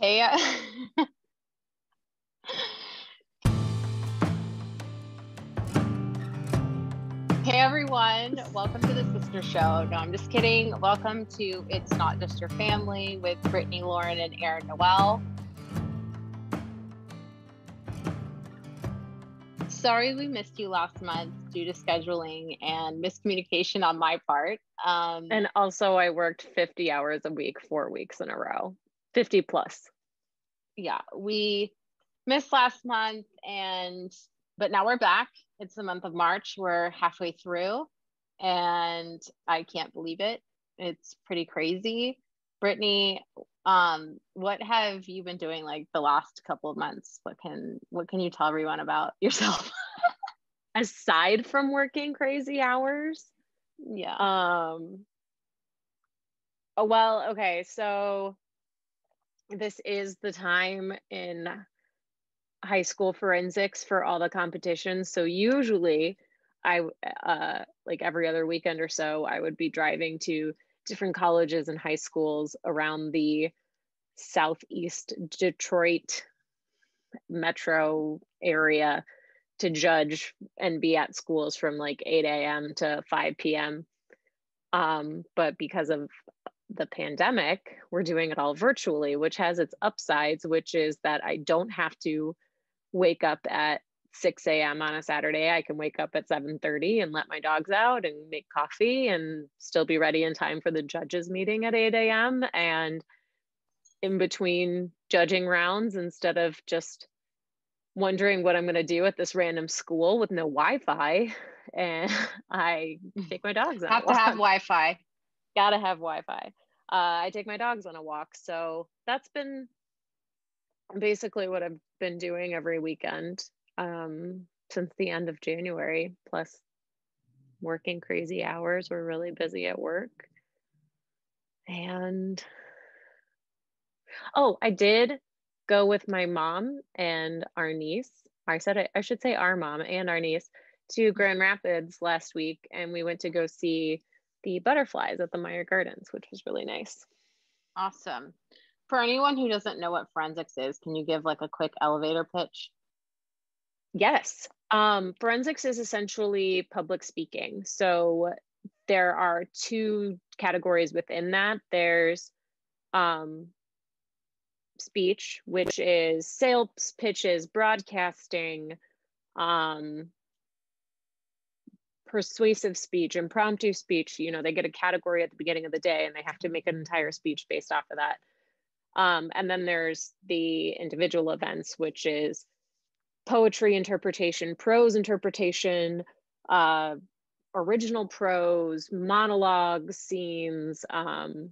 Hey. uh, Hey everyone, welcome to the Sister Show. No, I'm just kidding. Welcome to It's Not Just Your Family with Brittany, Lauren, and Aaron Noel. Sorry we missed you last month due to scheduling and miscommunication on my part. Um, And also, I worked 50 hours a week, four weeks in a row, 50 plus. yeah, we missed last month and but now we're back. It's the month of March. We're halfway through and I can't believe it. It's pretty crazy. Brittany, um, what have you been doing like the last couple of months? What can what can you tell everyone about yourself? Aside from working crazy hours, yeah. um, oh, well, okay, so this is the time in high school forensics for all the competitions. So usually, I uh, like every other weekend or so, I would be driving to different colleges and high schools around the southeast Detroit metro area to judge and be at schools from like 8 a.m. to 5 p.m. Um, but because of the pandemic, we're doing it all virtually, which has its upsides, which is that I don't have to wake up at 6 a.m. on a Saturday. I can wake up at 7:30 and let my dogs out and make coffee and still be ready in time for the judges meeting at 8 a.m. And in between judging rounds, instead of just wondering what I'm going to do at this random school with no Wi-Fi, and eh, I mm. take my dogs out. have to have Wi-Fi. Gotta have Wi-Fi. Uh, I take my dogs on a walk, so that's been basically what I've been doing every weekend um, since the end of January. Plus, working crazy hours. We're really busy at work, and oh, I did go with my mom and our niece. I said I, I should say our mom and our niece to Grand Rapids last week, and we went to go see the butterflies at the Meijer Gardens, which was really nice. Awesome. For anyone who doesn't know what forensics is, can you give like a quick elevator pitch? Yes. Um, forensics is essentially public speaking. So there are two categories within that. There's um, speech, which is sales pitches, broadcasting, um, persuasive speech, impromptu speech. You know, they get a category at the beginning of the day and they have to make an entire speech based off of that. Um, and then there's the individual events, which is poetry interpretation, prose interpretation, uh, original prose, monologue scenes, um,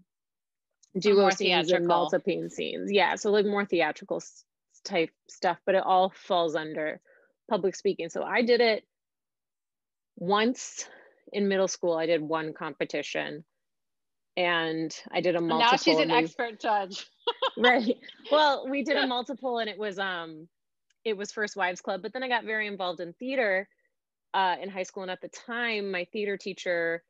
duo more scenes, and multiple scenes. Yeah, so like more theatrical type stuff, but it all falls under public speaking. So I did it once in middle school. I did one competition, and I did a multiple. now she's an we- expert judge. right well we did a multiple and it was um it was first wives club but then i got very involved in theater uh, in high school and at the time my theater teacher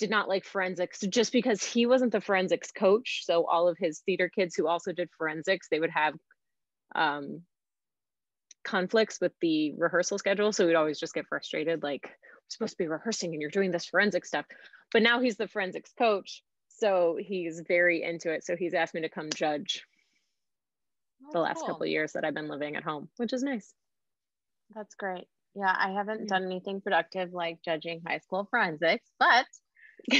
did not like forensics just because he wasn't the forensics coach so all of his theater kids who also did forensics they would have um conflicts with the rehearsal schedule so we'd always just get frustrated like we're supposed to be rehearsing and you're doing this forensic stuff but now he's the forensics coach so he's very into it so he's asked me to come judge oh, the last cool. couple of years that I've been living at home, which is nice. That's great. Yeah, I haven't done anything productive like judging high school forensics, but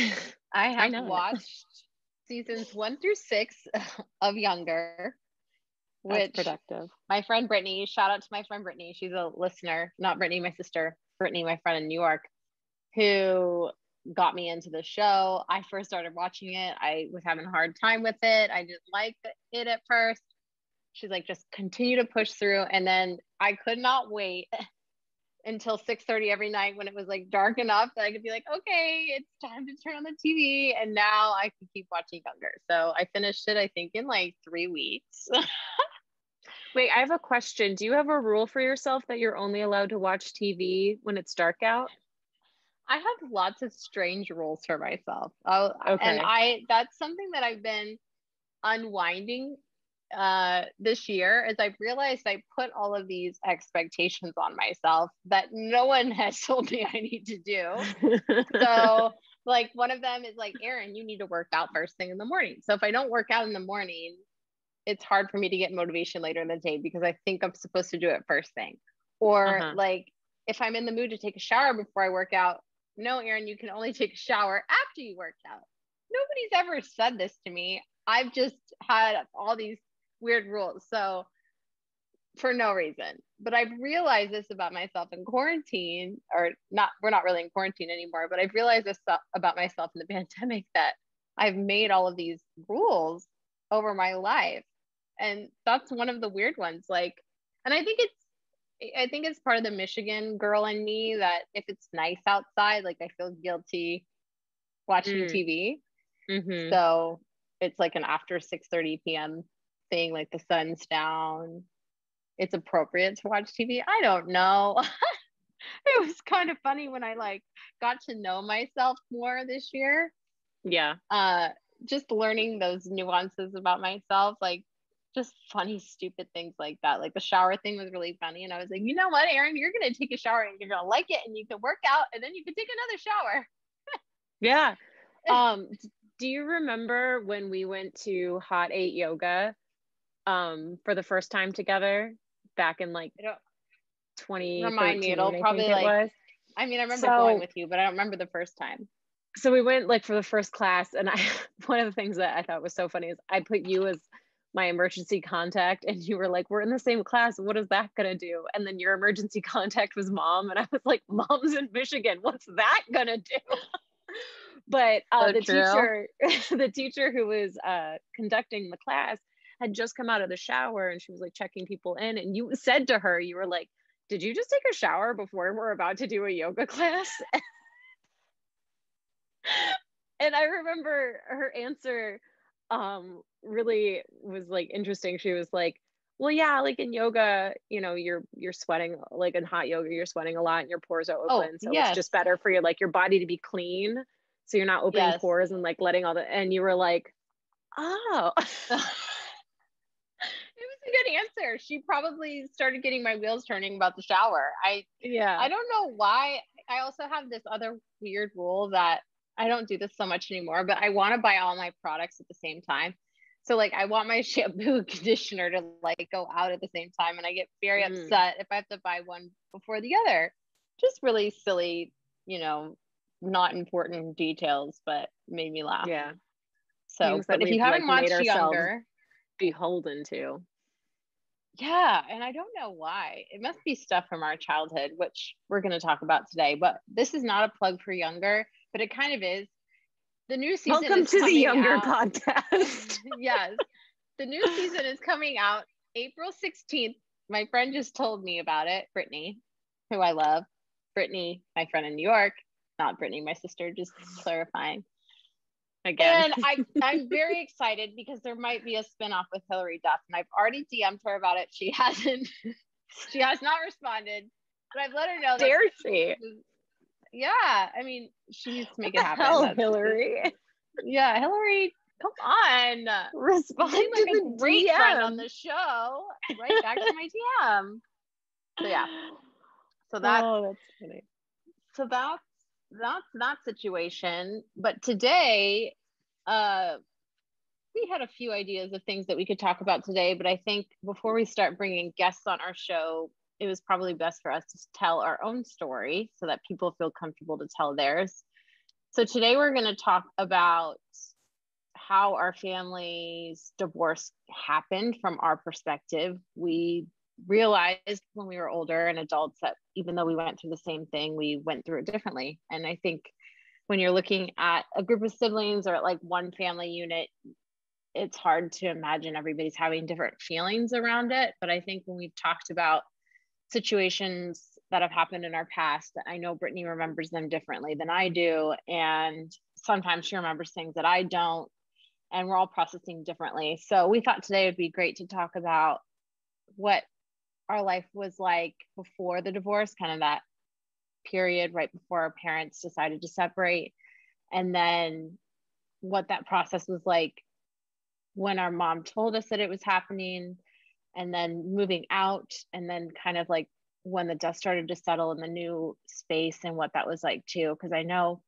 I have it. watched seasons one through six of Younger, That's which productive. my friend Brittany, shout out to my friend Brittany, she's a listener, not Brittany, my sister, Brittany, my friend in New York, who got me into the show. I first started watching it. I was having a hard time with it. I didn't like it at first. She's like, just continue to push through. And then I could not wait until 6:30 every night when it was like dark enough that I could be like, okay, it's time to turn on the TV. And now I can keep watching Younger. So I finished it, I think, in like three weeks. Wait, I have a question. Do you have a rule for yourself that you're only allowed to watch TV when it's dark out? I have lots of strange rules for myself. I'll, Okay. And I that's something that I've been unwinding uh, this year is I've realized I put all of these expectations on myself that no one has told me I need to do. so, like, one of them is like, Aaron, you need to work out first thing in the morning. So, if I don't work out in the morning, it's hard for me to get motivation later in the day because I think I'm supposed to do it first thing. Or, uh-huh. like, if I'm in the mood to take a shower before I work out, no, Erin, you can only take a shower after you work out. Nobody's ever said this to me. I've just had all these weird rules. So for no reason. But I've realized this about myself in quarantine, or not, we're not really in quarantine anymore, but I've realized this about myself in the pandemic that I've made all of these rules over my life. And that's one of the weird ones. Like, and I think it's, I think it's part of the Michigan girl in me that if it's nice outside, like I feel guilty watching mm. TV. Mm-hmm. So it's like an after 6 30 p.m thing like the sun's down it's appropriate to watch tv i don't know it was kind of funny when i like got to know myself more this year yeah uh just learning those nuances about myself like just funny stupid things like that. Like the shower thing was really funny and i was like you know what Aaron, you're gonna take a shower and you're gonna like it and you can work out and then you can take another shower. Yeah. Um do you remember when we went to hot eight yoga um for the first time together back in like 20 remind me it'll probably like was. i mean i remember so, going with you but i don't remember the first time. So we went like for the first class and i one of the things that i thought was so funny is i put you as my emergency contact and you were like we're in the same class what is that going to do and then your emergency contact was mom and i was like mom's in michigan what's that going to do but uh, so the true. teacher the teacher who was uh, conducting the class had just come out of the shower and she was like checking people in. And you said to her, you were like, Did you just take a shower before we're about to do a yoga class? and I remember her answer um really was like interesting. She was like, well yeah like in yoga you know you're you're sweating like in hot yoga you're sweating a lot and your pores are oh, open oh, so yes. it's just better for your like your body to be clean so you're not opening yes. pores and like letting all the and you were like oh it was a good answer. She probably started getting my wheels turning about the shower. I yeah. I don't know why. I also have this other weird rule that I don't do this so much anymore, but I want to buy all my products at the same time. So like I want my shampoo conditioner to like go out at the same time and I get very mm. upset if I have to buy one before the other. Just really silly, you know, not important details, but made me laugh. Yeah. So, but if you haven't like watched Younger, beholden to. Yeah, and I don't know why. It must be stuff from our childhood, which we're going to talk about today. But this is not a plug for younger, but it kind of is. The new season. Welcome to the Younger out. podcast. yes, the new season is coming out April sixteenth. My friend just told me about it. Brittany, who I love, Brittany, my friend in New York, not Brittany, my sister. Just clarifying again. And I, I'm very excited because there might be a spinoff with Hilary Duff, and I've already DM'd her about it. She hasn't, she has not responded, but I've let her know. Dare she? Yeah, I mean, she needs to make it happen. Hell, Hilary. Yeah, Hilary, come on, respond like to a great DM. friend on the show. Right back to my DM. So yeah, so that. Oh, that's funny. So that's that's that situation. But today, uh, we had a few ideas of things that we could talk about today. But I think before we start bringing guests on our show, it was probably best for us to tell our own story so that people feel comfortable to tell theirs. So today we're going to talk about how our family's divorce happened from our perspective. We realized when we were older and adults that even though we went through the same thing, we went through it differently. And I think when you're looking at a group of siblings or like one family unit, it's hard to imagine everybody's having different feelings around it. But I think when we've talked about situations that have happened in our past, I know Brittany remembers them differently than I do. And sometimes she remembers things that I don't. And we're all processing differently. So we thought today would be great to talk about what our life was like before the divorce, kind of that period right before our parents decided to separate. And then what that process was like when our mom told us that it was happening and then moving out and then kind of like when the dust started to settle in the new space and what that was like too because i know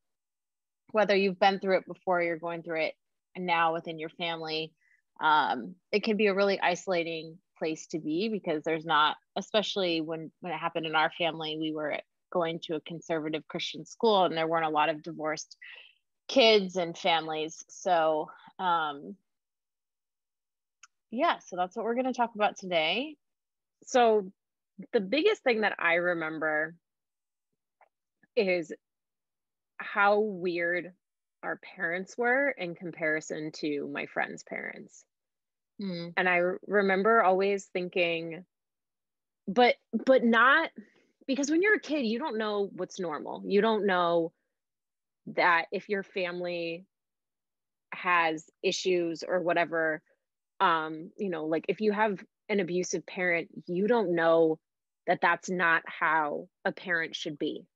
whether you've been through it before you're going through it now within your family um, it can be a really isolating place to be because there's not especially when when it happened in our family we were going to a conservative christian school and there weren't a lot of divorced kids and families. So um, yeah, so that's what we're going to talk about today. So, the biggest thing that I remember is how weird our parents were in comparison to my friends' parents. Mm. And I remember always thinking, but, but not because when you're a kid, you don't know what's normal. You don't know that if your family has issues or whatever, um you know like if you have an abusive parent you don't know that that's not how a parent should be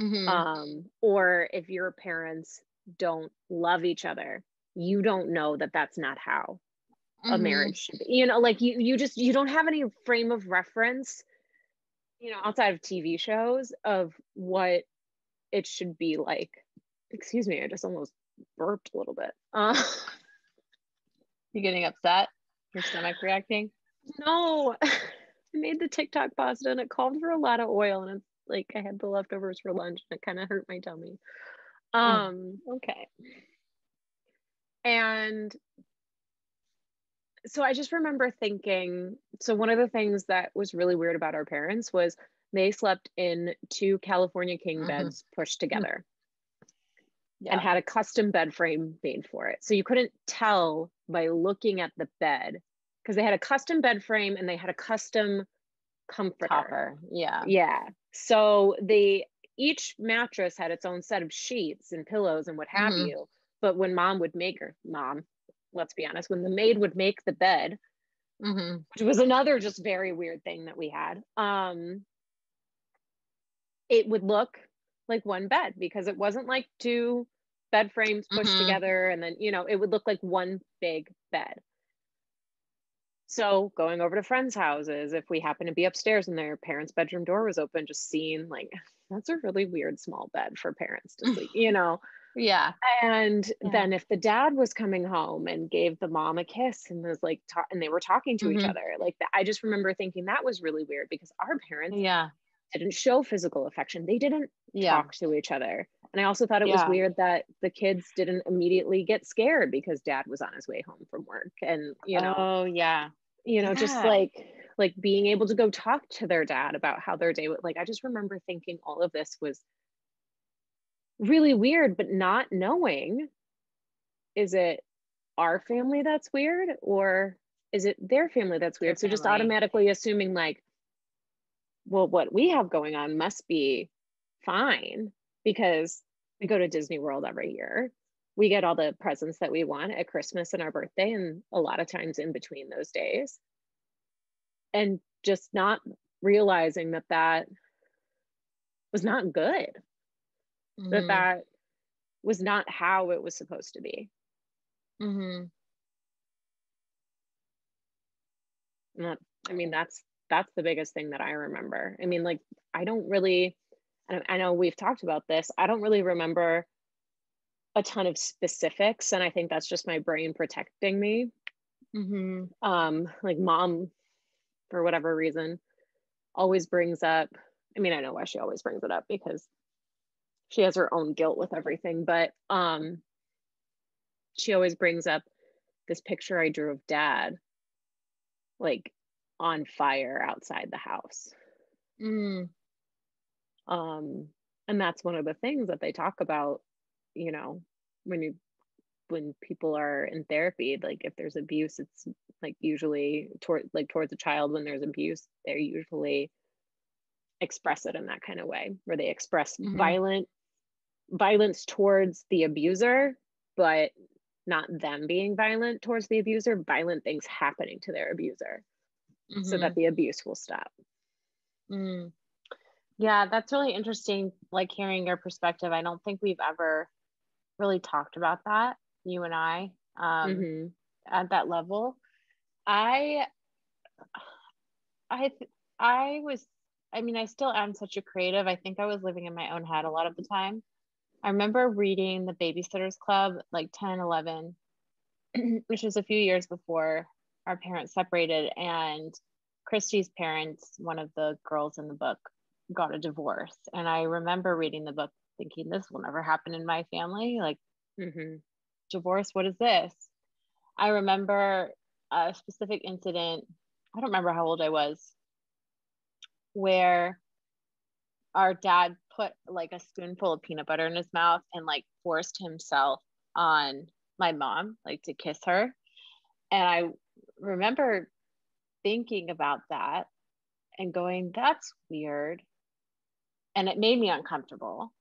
mm-hmm. um or if your parents don't love each other you don't know that that's not how mm-hmm. a marriage should be you know like you you just you don't have any frame of reference you know outside of tv shows of what it should be like excuse me i just almost burped a little bit uh You getting upset? Your stomach reacting? No. I made the TikTok pasta and it called for a lot of oil and it's like I had the leftovers for lunch and it kind of hurt my tummy. Oh, um oh, okay. And so I just remember thinking so one of the things that was really weird about our parents was they slept in two California king mm-hmm. beds mm-hmm. pushed together yeah. and had a custom bed frame made for it. So you couldn't tell by looking at the bed because they had a custom bed frame and they had a custom comforter. Topper. Yeah. Yeah. So they each mattress had its own set of sheets and pillows and what have mm-hmm. you. But when mom would make her mom, let's be honest, when the maid would make the bed, mm-hmm. which was another just very weird thing that we had, um, it would look like one bed because it wasn't like two bed frames pushed mm-hmm. together and then you know it would look like one big bed so going over to friends houses if we happen to be upstairs and their parents bedroom door was open just seeing like that's a really weird small bed for parents to sleep you know yeah and yeah. then if the dad was coming home and gave the mom a kiss and was like ta- and they were talking to mm-hmm. each other like i just remember thinking that was really weird because our parents yeah didn't show physical affection. They didn't yeah. talk to each other. And I also thought it yeah. was weird that the kids didn't immediately get scared because dad was on his way home from work. And, you know, oh, yeah. You know, yeah. just like, like being able to go talk to their dad about how their day would like, I just remember thinking all of this was really weird, but not knowing is it our family that's weird or is it their family that's weird? Their so family. just automatically assuming like, well, what we have going on must be fine because we go to Disney World every year. We get all the presents that we want at Christmas and our birthday, and a lot of times in between those days. And just not realizing that that was not good, mm-hmm. that that was not how it was supposed to be. Mm-hmm. That, I mean, that's that's the biggest thing that I remember. I mean, like, I don't really, I know we've talked about this, I don't really remember a ton of specifics. And I think that's just my brain protecting me. Mm-hmm. Um, like, mom, for whatever reason, always brings up, I mean, I know why she always brings it up because she has her own guilt with everything, but um, she always brings up this picture I drew of dad like on fire outside the house. Mm. Um, and that's one of the things that they talk about, you know, when you when people are in therapy, like if there's abuse, it's like usually toward like towards a child when there's abuse, they're usually express it in that kind of way where they express mm-hmm. violent violence towards the abuser, but not them being violent towards the abuser, violent things happening to their abuser mm-hmm. so that mm-hmm. the abuse will stop. Mm. Yeah, that's really interesting. Like hearing your perspective. I don't think we've ever really talked about that, you and I. Um, mm-hmm. at that level. I I I was I mean I still am such a creative. I think I was living in my own head a lot of the time. I remember reading the Babysitters Club like 10, 11, which was a few years before our parents separated. And Kristy's parents, one of the girls in the book, got a divorce. And I remember reading the book thinking, this will never happen in my family. Like, mm-hmm. divorce, what is this? I remember a specific incident. I don't remember how old I was, where our dad put like a spoonful of peanut butter in his mouth and like forced himself on my mom, like to kiss her. And I remember thinking about that and going, that's weird. And it made me uncomfortable.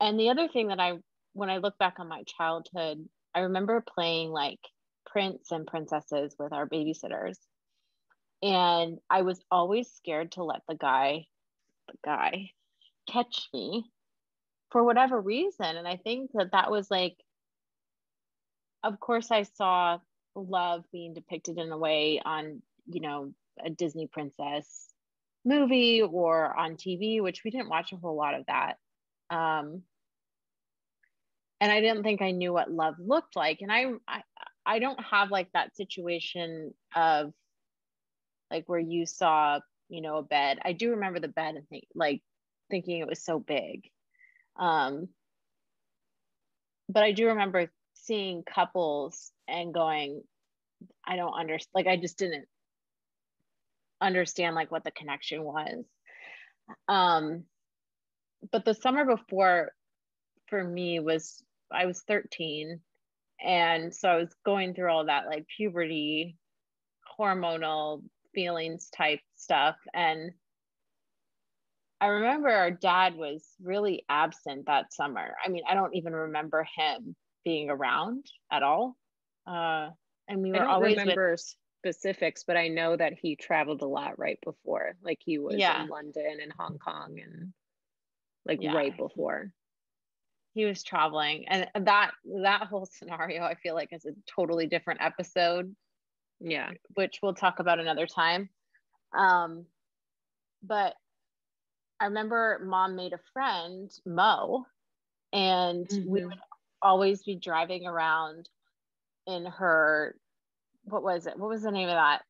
And the other thing that I, when I look back on my childhood, I remember playing like prince and princesses with our babysitters. And I was always scared to let the guy, the guy, catch me for whatever reason. And I think that that was like, of course, I saw love being depicted in a way on, you know, a Disney princess movie or on TV, which we didn't watch a whole lot of that. Um, and I didn't think I knew what love looked like. And I, I, I don't have like that situation of like where you saw, you know, a bed. I do remember the bed and think like thinking it was so big. Um, but I do remember seeing couples and going, I don't understand. Like, I just didn't understand like what the connection was. Um, but the summer before for me was I was 13. And so I was going through all that like puberty, hormonal feelings type stuff. And I remember our dad was really absent that summer. I mean, I don't even remember him being around at all. Uh, and we were always remember with, specifics, but I know that he traveled a lot right before. Like he was yeah. in London and Hong Kong and like yeah. right before. He was traveling. And that that whole scenario I feel like is a totally different episode. Yeah. Which we'll talk about another time. Um but I remember mom made a friend, Mo, and mm-hmm. we would always be driving around in her, what was it? What was the name of that?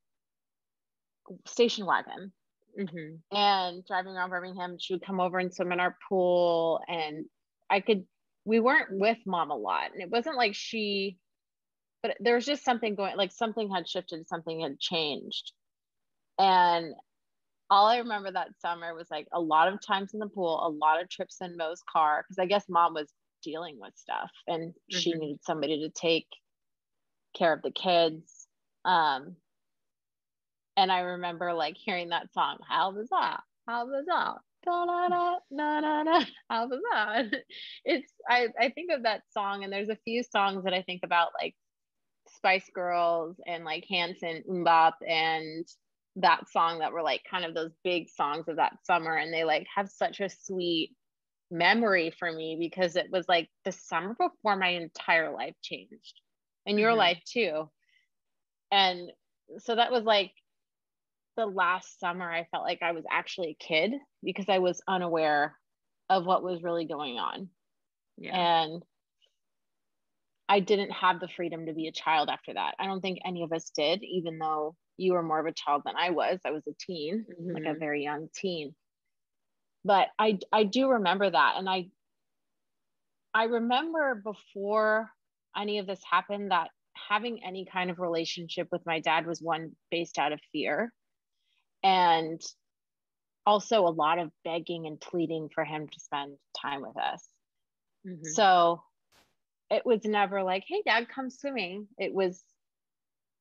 Station wagon. Mm-hmm. And driving around Birmingham, she would come over and swim in our pool. And I could, we weren't with mom a lot. And it wasn't like she, but there was just something going, like something had shifted, something had changed. And all I remember that summer was like a lot of times in the pool, a lot of trips in Mo's car because I guess mom was dealing with stuff and mm-hmm. she needed somebody to take care of the kids. Um, and I remember like hearing that song, How was that? How was that? Da, da, da, da, da, da. How was that? It's I, I think of that song and there's a few songs that I think about like Spice Girls and like Hanson MMMBop and that song that were like kind of those big songs of that summer and they like have such a sweet memory for me because it was like the summer before my entire life changed and your mm-hmm. life too and so that was like the last summer i felt like i was actually a kid because i was unaware of what was really going on yeah. and i didn't have the freedom to be a child after that i don't think any of us did even though you were more of a child than I was. I was a teen, mm-hmm. like a mm-hmm. very young teen. But I I do remember that and I I remember before any of this happened that having any kind of relationship with my dad was one based out of fear and also a lot of begging and pleading for him to spend time with us. Mm-hmm. So it was never like, hey, dad, come swimming. It was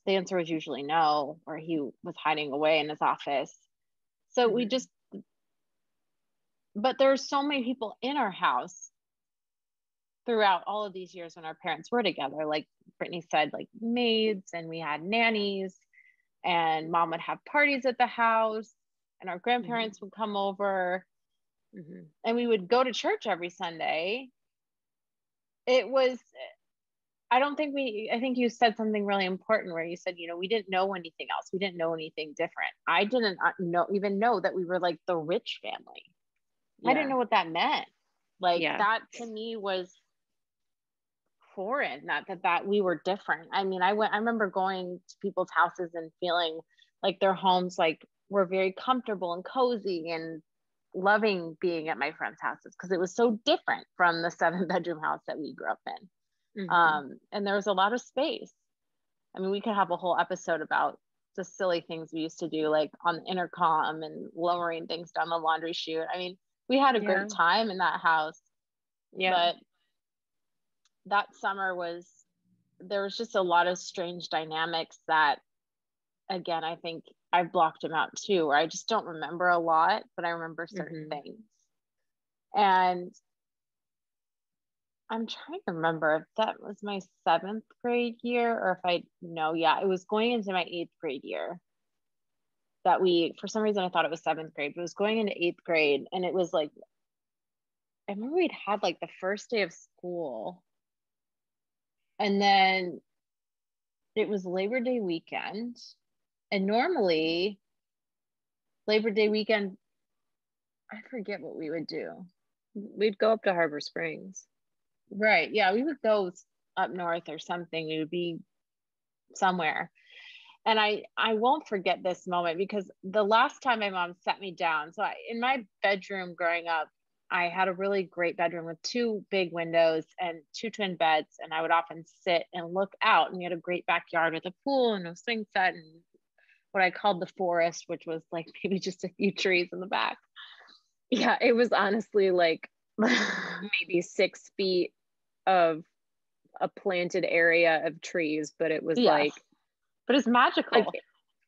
the answer was usually no, or he was hiding away in his office. So mm-hmm. we just, but there are so many people in our house throughout all of these years when our parents were together. Like Brittany said, like maids, and we had nannies, and mom would have parties at the house, and our grandparents mm-hmm. would come over, mm-hmm. and we would go to church every Sunday. It was I don't think we, I think you said something really important where you said, you know, we didn't know anything else. We didn't know anything different. I didn't uh, know, even know that we were like the rich family. Yeah. I didn't know what that meant. Like yeah. that to me was foreign, not that, that we were different. I mean, I went, I remember going to people's houses and feeling like their homes like were very comfortable and cozy and loving being at my friends' houses because it was so different from the seven bedroom house that we grew up in. Mm-hmm. Um, and there was a lot of space. I mean, we could have a whole episode about the silly things we used to do, like on the intercom and lowering things down the laundry chute. I mean, we had a yeah. great time in that house. Yeah. But that summer was, there was just a lot of strange dynamics that, again, I think I blocked them out too, where I just don't remember a lot, but I remember certain mm-hmm. things. And I'm trying to remember if that was my seventh grade year or if I no, yeah, it was going into my eighth grade year that we for some reason I thought it was seventh grade, but it was going into eighth grade and it was like I remember we'd had like the first day of school and then it was Labor Day weekend and normally, Labor Day weekend, I forget what we would do. We'd go up to Harbor Springs. Right. Yeah. We would go up north or something. We would be somewhere. And I, I won't forget this moment because the last time my mom sat me down, so I, in my bedroom growing up, I had a really great bedroom with two big windows and two twin beds. And I would often sit and look out. And we had a great backyard with a pool and a swing set and what I called the forest, which was like maybe just a few trees in the back. Yeah, it was honestly like maybe six feet of a planted area of trees, but it was yes. like, but it's magical. Like,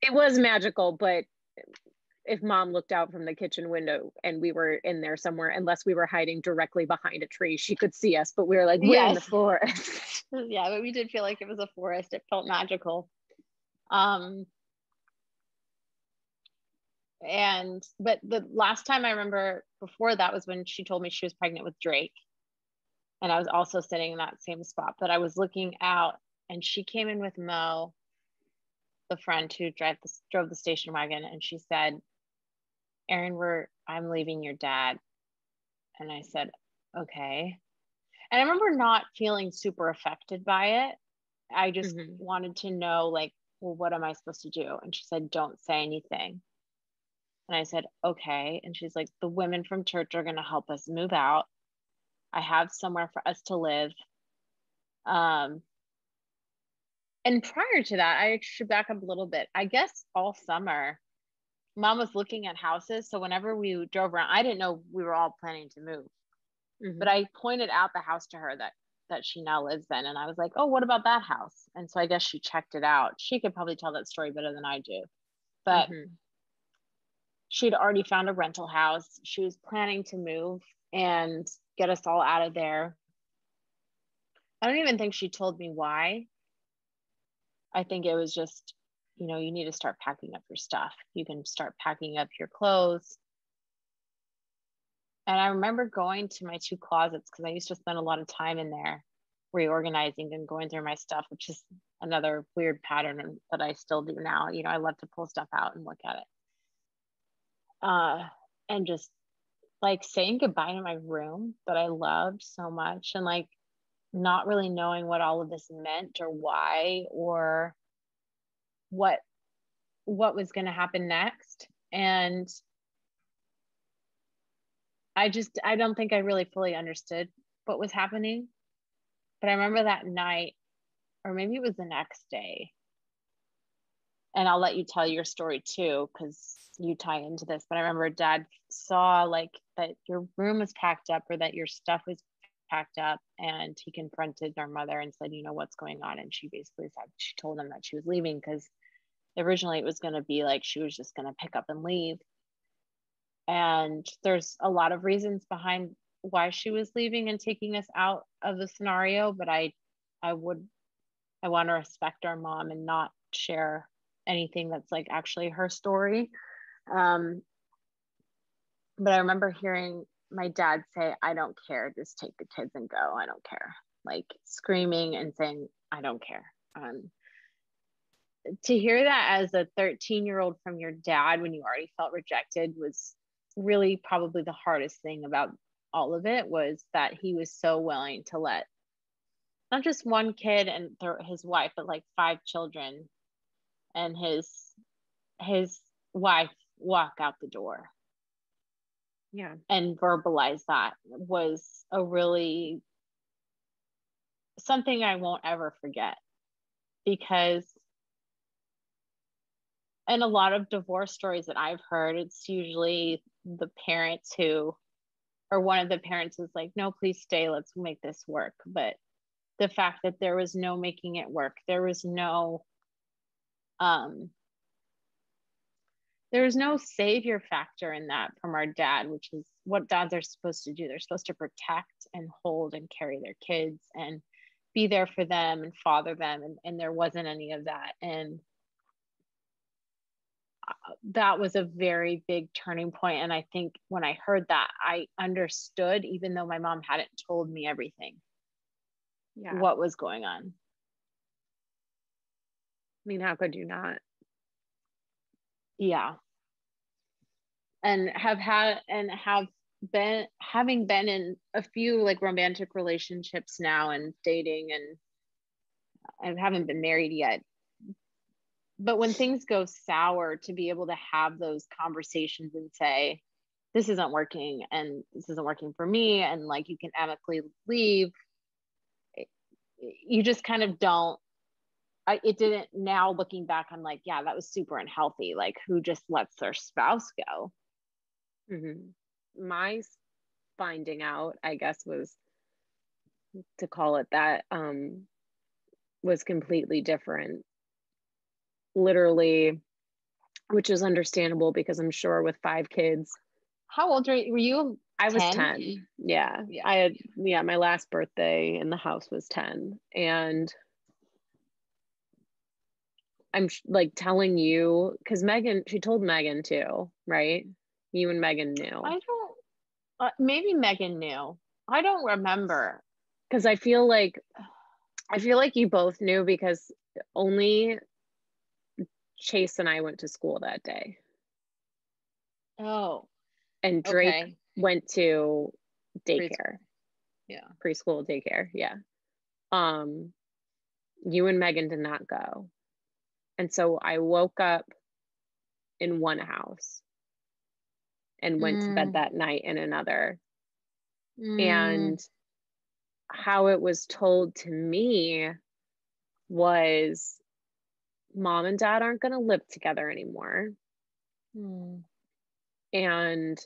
it was magical, but if mom looked out from the kitchen window and we were in there somewhere, unless we were hiding directly behind a tree, she could see us, but we were like, we're yes. in the forest. yeah, but we did feel like it was a forest. It felt magical. Um, and but the last time i remember before that was when she told me she was pregnant with drake and i was also sitting in that same spot but i was looking out and she came in with mo the friend who drive the, drove the station wagon and she said "Aaron, we're i'm leaving your dad and i said okay and i remember not feeling super affected by it i just mm-hmm. wanted to know like well what am i supposed to do and she said don't say anything and I said, okay. And she's like, the women from church are going to help us move out. I have somewhere for us to live. Um, and prior to that, I should back up a little bit. I guess all summer, mom was looking at houses. So whenever we drove around, I didn't know we were all planning to move. Mm-hmm. But I pointed out the house to her that that she now lives in. And I was like, oh, what about that house? And so I guess she checked it out. She could probably tell that story better than I do. But mm-hmm she'd already found a rental house. She was planning to move and get us all out of there. I don't even think she told me why. I think it was just, you know, you need to start packing up your stuff. You can start packing up your clothes. And I remember going to my two closets because I used to spend a lot of time in there reorganizing and going through my stuff, which is another weird pattern that I still do now. You know, I love to pull stuff out and look at it uh, and just like saying goodbye to my room that I loved so much and like not really knowing what all of this meant or why or what what was going to happen next. And I just I don't think I really fully understood what was happening. But I remember that night or maybe it was the next day. And I'll let you tell your story too because you tie into this, but I remember dad saw like that your room was packed up or that your stuff was packed up and he confronted our mother and said, you know, what's going on? And she basically said, she told him that she was leaving because originally it was going to be like she was just going to pick up and leave. And there's a lot of reasons behind why she was leaving and taking us out of the scenario, but I, I would, I want to respect our mom and not share anything that's like actually her story um, but I remember hearing my dad say, I don't care, just take the kids and go. I don't care. like screaming and saying, I don't care. Um, to hear that as a 13 year old from your dad when you already felt rejected was really probably the hardest thing about all of it was that he was so willing to let not just one kid and his wife but like five children and his his wife walk out the door yeah. and verbalize that was a really something i won't ever forget because in a lot of divorce stories that i've heard it's usually the parents who or one of the parents is like no please stay. Let's make this work. But the fact that there was no making it work there was no um there was no savior factor in that from our dad which is what dads are supposed to do. They're supposed to protect and hold and carry their kids and be there for them and father them and, and there wasn't any of that. And uh, that was a very big turning point. And i think when i heard that i understood even though my mom hadn't told me everything yeah. what was going on. I mean how could you not? Yeah and have had and have been having been in a few like romantic relationships now and dating and I haven't been married yet. But when things go sour, to be able to have those conversations and say, this isn't working and this isn't working for me, and like you can amicably leave, you just kind of don't. I, it didn't now looking back, I'm like, yeah, that was super unhealthy. Like, who just lets their spouse go? Mm-hmm. My finding out, I guess, was to call it that, um, was completely different. Literally, which is understandable because I'm sure with five kids. How old were you? I was 10. Yeah. yeah. I had, yeah, my last birthday in the house was 10. And I'm like telling you, because Megan, she told Megan too, right? You and Megan knew. I don't, uh, maybe Megan knew. I don't remember. Because I feel like, I feel like you both knew because only Chase and I went to school that day. Oh. And Drake okay. went to daycare. Preschool. Yeah. Preschool daycare. Yeah. Um, you and Megan did not go. And so I woke up in one house and went mm. to bed mm. that night in another. Mm. And how it was told to me was mom and dad aren't going to live together anymore. Mm. And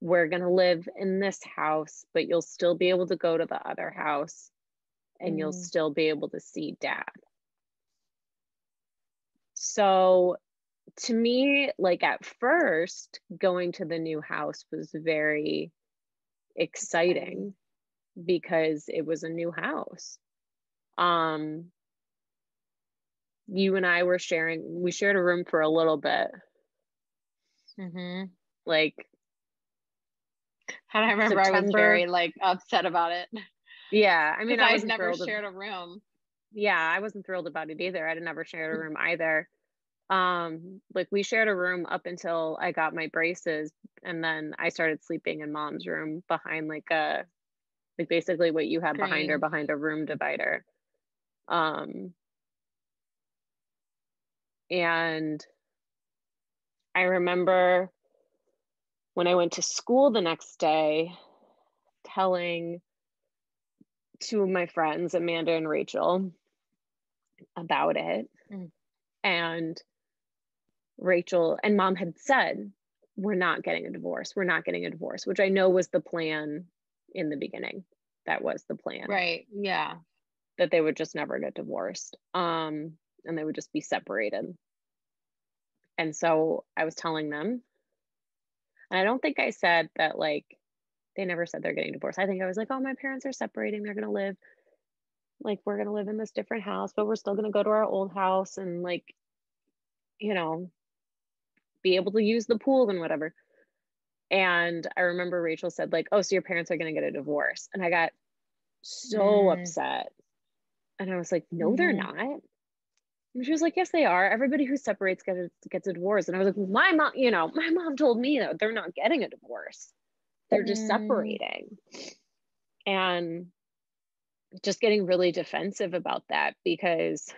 we're going to live in this house, but you'll still be able to go to the other house and mm. you'll still be able to see dad. So to me, like at first, going to the new house was very exciting because it was a new house. Um, you and I were sharing, we shared a room for a little bit. Mm-hmm. Like, and I remember September. I was very like upset about it. Yeah, I mean, I was never shared a room. Yeah, I wasn't thrilled about it either. I'd never shared a room either um like we shared a room up until i got my braces and then i started sleeping in mom's room behind like a like basically what you have Green. behind her behind a room divider um and i remember when i went to school the next day telling two of my friends amanda and rachel about it mm. and Rachel and mom had said, We're not getting a divorce. We're not getting a divorce, which I know was the plan in the beginning. That was the plan. Right. Yeah. That they would just never get divorced. Um, and they would just be separated. And so I was telling them, and I don't think I said that like they never said they're getting divorced. I think I was like, oh, my parents are separating. They're gonna live like we're gonna live in this different house, but we're still gonna go to our old house and like, you know, be able to use the pool and whatever. And I remember Rachel said, like, oh, so your parents are going to get a divorce. And I got so mm. upset. And I was like, no, mm-hmm. they're not. And she was like, yes, they are. Everybody who separates gets a, gets a divorce. And I was like, my mom, you know, my mom told me that they're not getting a divorce. They're just mm. separating. And just getting really defensive about that because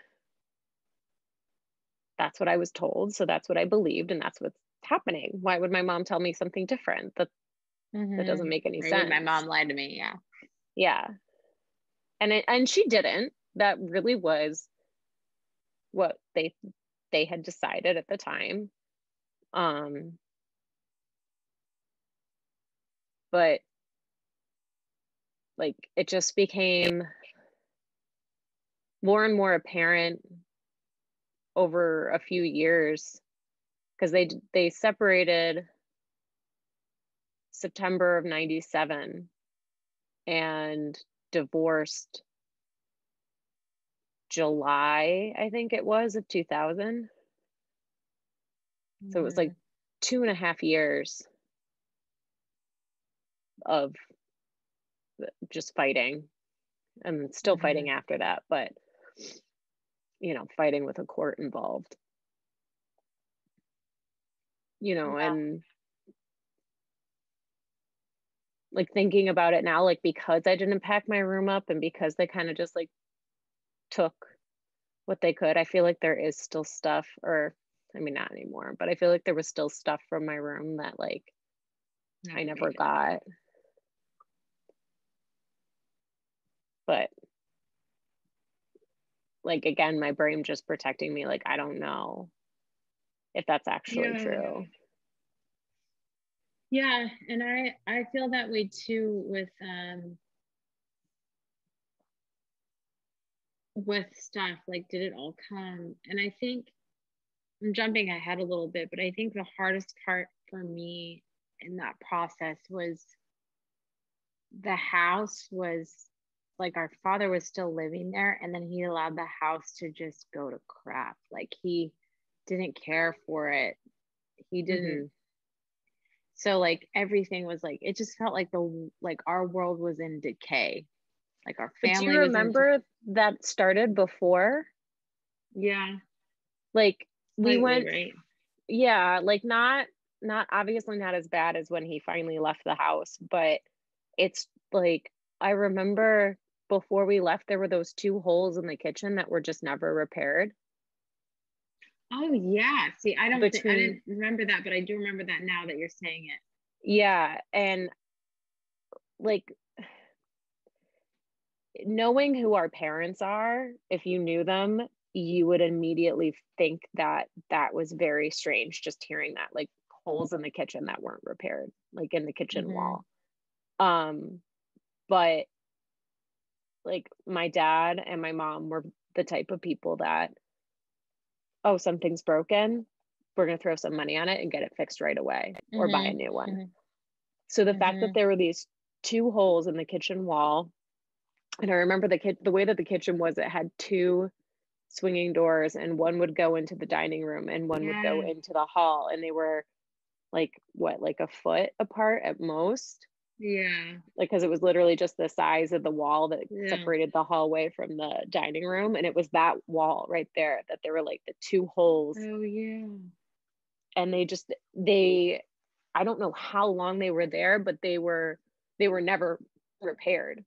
that's what I was told. So that's what I believed. And that's what's happening. Why would my mom tell me something different? That mm-hmm. that doesn't make any Maybe sense. My mom lied to me. Yeah. Yeah. And it, and she didn't. That really was what they they had decided at the time. Um but like it just became more and more apparent over a few years because they they separated September of 97 and divorced July, I think it was, of 2000. So it was like mm-hmm. two and a half years of just fighting and still mm-hmm. fighting after that, but you know, fighting with a court involved. You know, yeah. and like thinking about it now, like because I didn't pack my room up and because they kind of just like took what they could, I feel like there is still stuff, or I mean, not anymore, but I feel like there was still stuff from my room that like I never got. But like again, my brain just protecting me, like I don't know if that's actually yeah. true. Yeah, and I I feel that way too with um with stuff like did it all come and I think I'm jumping ahead a little bit, but I think the hardest part for me in that process was the house was like our father was still living there and then he allowed the house to just go to crap. Like he didn't care for it. He didn't mm-hmm. so like everything was like it just felt like the like our world was in decay. Like our family but do you remember in... that started before? Yeah. Like we went right? yeah like not not obviously not as bad as when he finally left the house, but it's like I remember before we left, there were those two holes in the kitchen that were just never repaired. Oh yeah. See, I don't Between, I didn't remember that, but I do remember that now that you're saying it. Yeah. And like knowing who our parents are, if you knew them, you would immediately think that that was very strange just hearing that. Like holes in the kitchen that weren't repaired, like in the kitchen mm-hmm. wall. Um, but like my dad and my mom were the type of people that, oh, something's broken. We're going to throw some money on it and get it fixed right away mm-hmm. or buy a mm-hmm. new one. Mm-hmm. So the fact that mm-hmm. there were these two holes in the kitchen wall, and I remember the kid, the way that the kitchen was, it had two swinging doors, and one would go into the dining room and one yeah. would go into the hall, and they were like what like a foot apart at most yeah like because it was literally just the size of the wall that yeah. separated the hallway from the dining room and it was that wall right there that there were like the two holes oh yeah and they just they i don't know how long they were there but they were they were never repaired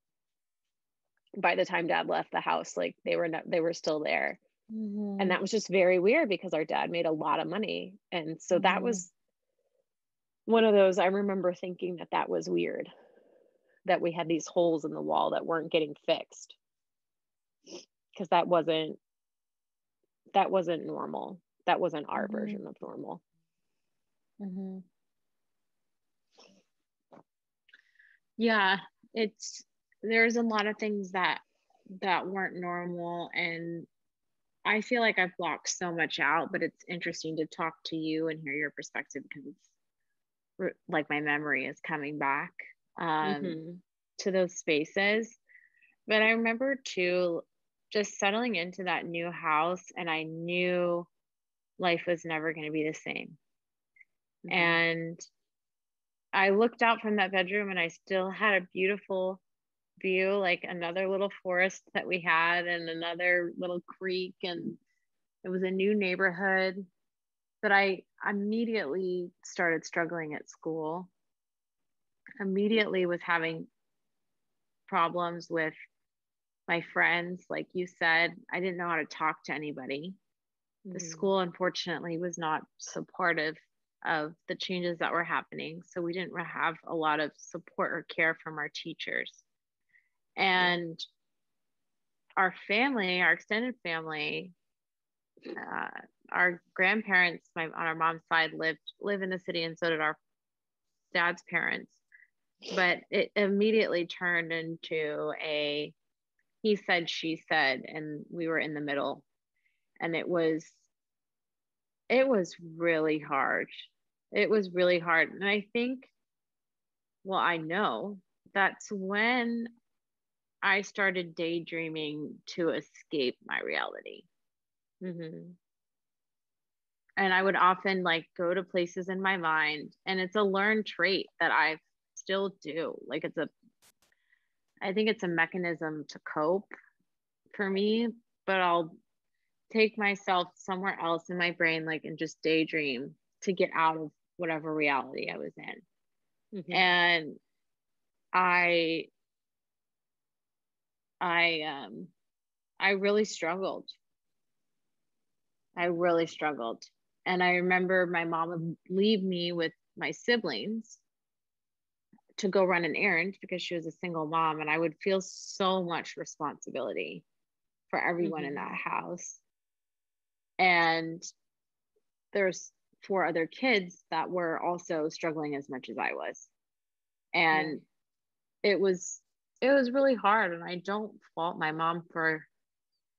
by the time dad left the house like they were not they were still there mm-hmm. and that was just very weird because our dad made a lot of money and so mm-hmm. that was one of those i remember thinking that that was weird that we had these holes in the wall that weren't getting fixed because that wasn't that wasn't normal that wasn't our mm-hmm. version of normal mm-hmm. yeah it's there's a lot of things that that weren't normal and i feel like i've blocked so much out but it's interesting to talk to you and hear your perspective because it's like my memory is coming back um, mm-hmm. to those spaces. But I remember too just settling into that new house, and I knew life was never going to be the same. Mm-hmm. And I looked out from that bedroom, and I still had a beautiful view, like another little forest that we had and another little creek and it was a new neighborhood. But I immediately started struggling at school. Immediately was having problems with my friends. Like you said, I didn't know how to talk to anybody. Mm-hmm. The school, unfortunately, was not supportive of the changes that were happening. So we didn't have a lot of support or care from our teachers. And our family, our extended family, uh, our grandparents, my on our mom's side lived live in the city, and so did our dad's parents. But it immediately turned into a he said, she said, and we were in the middle. And it was it was really hard. It was really hard. And I think, well, I know that's when I started daydreaming to escape my reality. Mm-hmm. And I would often like go to places in my mind, and it's a learned trait that I still do. Like it's a, I think it's a mechanism to cope for me, but I'll take myself somewhere else in my brain, like, and just daydream to get out of whatever reality I was in. Mm-hmm. And I I um I really struggled. I really struggled. And I remember my mom would leave me with my siblings to go run an errand because she was a single mom and I would feel so much responsibility for everyone mm-hmm. in that house. And there's four other kids that were also struggling as much as I was. And yeah. it was it was really hard and I don't fault my mom for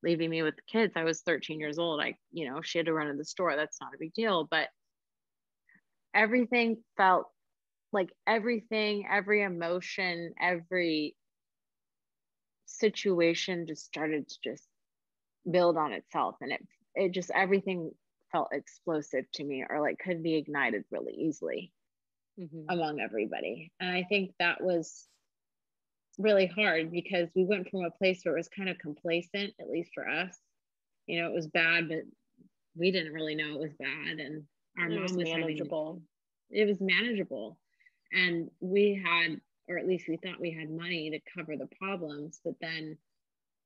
leaving me with the kids. I was 13 years old. I, you know, she had to run to the store. That's not a big deal, but everything felt like everything, every emotion, every situation just started to just build on itself and it it just everything felt explosive to me or like could be ignited really easily mm-hmm. among everybody. And I think that was really hard because we went from a place where it was kind of complacent, at least for us. You know, it was bad, but we didn't really know it was bad. And our it mom was, was manageable. Having, it was manageable. And we had, or at least we thought we had money to cover the problems. But then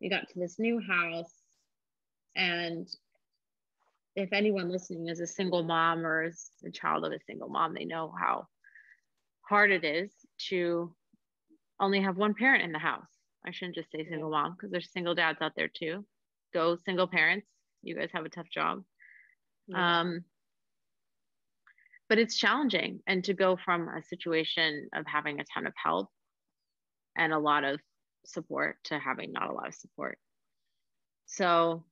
we got to this new house and if anyone listening is a single mom or is a child of a single mom, they know how hard it is to only have one parent in the house. I shouldn't just say single mom because there's single dads out there too. Go single parents. You guys have a tough job. Yeah. Um, but it's challenging. And to go from a situation of having a ton of help and a lot of support to having not a lot of support. So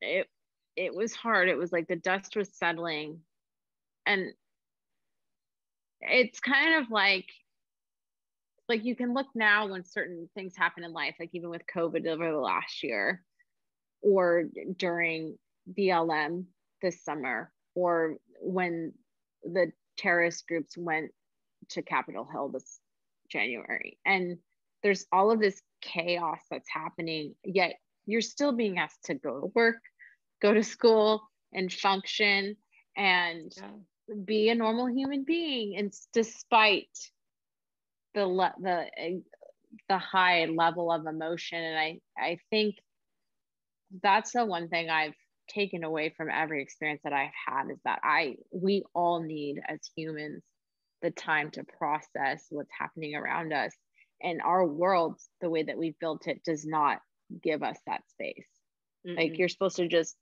it it was hard. It was like the dust was settling. And it's kind of like like you can look now when certain things happen in life, like even with COVID over the last year, or during BLM this summer, or when the terrorist groups went to Capitol Hill this January. And there's all of this chaos that's happening, yet you're still being asked to go to work, go to school, and function and yeah. be a normal human being. And despite the the the high level of emotion, and I I think that's the one thing I've taken away from every experience that I've had is that I we all need as humans the time to process what's happening around us and our world the way that we've built it does not give us that space. Mm-hmm. Like you're supposed to just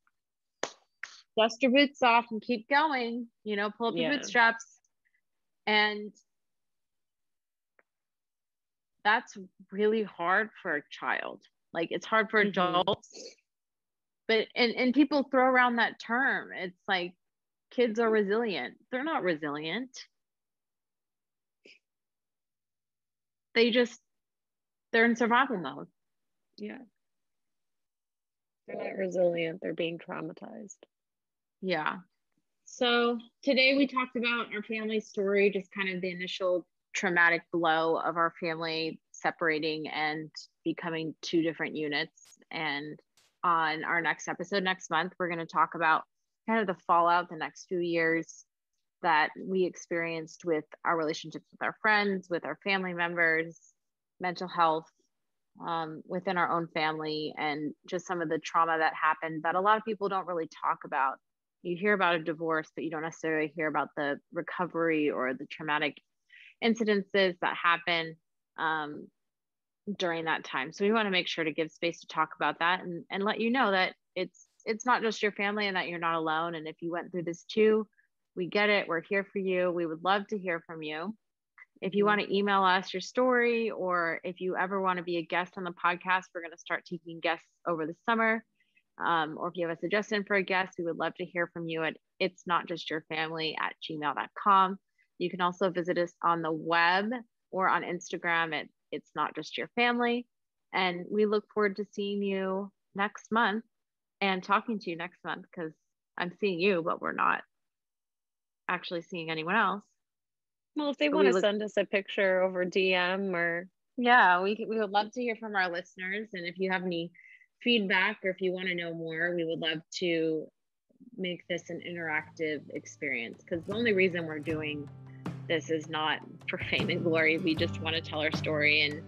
dust your boots off and keep going, you know, pull up yeah. your bootstraps. And that's really hard for a child. Like it's hard for mm-hmm. adults. But and, and people throw around that term. It's like kids are resilient. They're not resilient. They just they're in survival mode. Yeah. They're not resilient, they're being traumatized. Yeah. So today we talked about our family story, just kind of the initial traumatic blow of our family separating and becoming two different units. And on our next episode next month, we're going to talk about kind of the fallout the next few years that we experienced with our relationships with our friends, with our family members, mental health um, within our own family, and just some of the trauma that happened that a lot of people don't really talk about. You hear about a divorce, but you don't necessarily hear about the recovery or the traumatic incidences that happen um, during that time. So we want to make sure to give space to talk about that and, and let you know that it's it's not just your family and that you're not alone. And if you went through this too, we get it. We're here for you. We would love to hear from you. If you want to email us your story, or if you ever want to be a guest on the podcast, we're going to start taking guests over the summer. Um, or if you have a suggestion for a guest, we would love to hear from you at it's not just your family at gmail.com. You can also visit us on the web or on Instagram at it's not just your family. And we look forward to seeing you next month and talking to you next month because I'm seeing you, but we're not actually seeing anyone else. Well, if they want to look- send us a picture over DM or yeah, we we would love to hear from our listeners, and if you have any feedback or if you want to know more, we would love to make this an interactive experience because the only reason we're doing this is not for fame and glory. We just want to tell our story and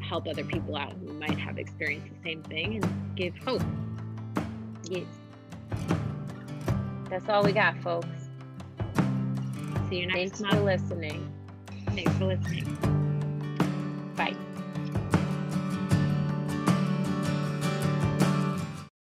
help other people out who might have experienced the same thing and give hope. Yes. That's all we got, folks. See you next time. Thanks month. for listening. Thanks for listening.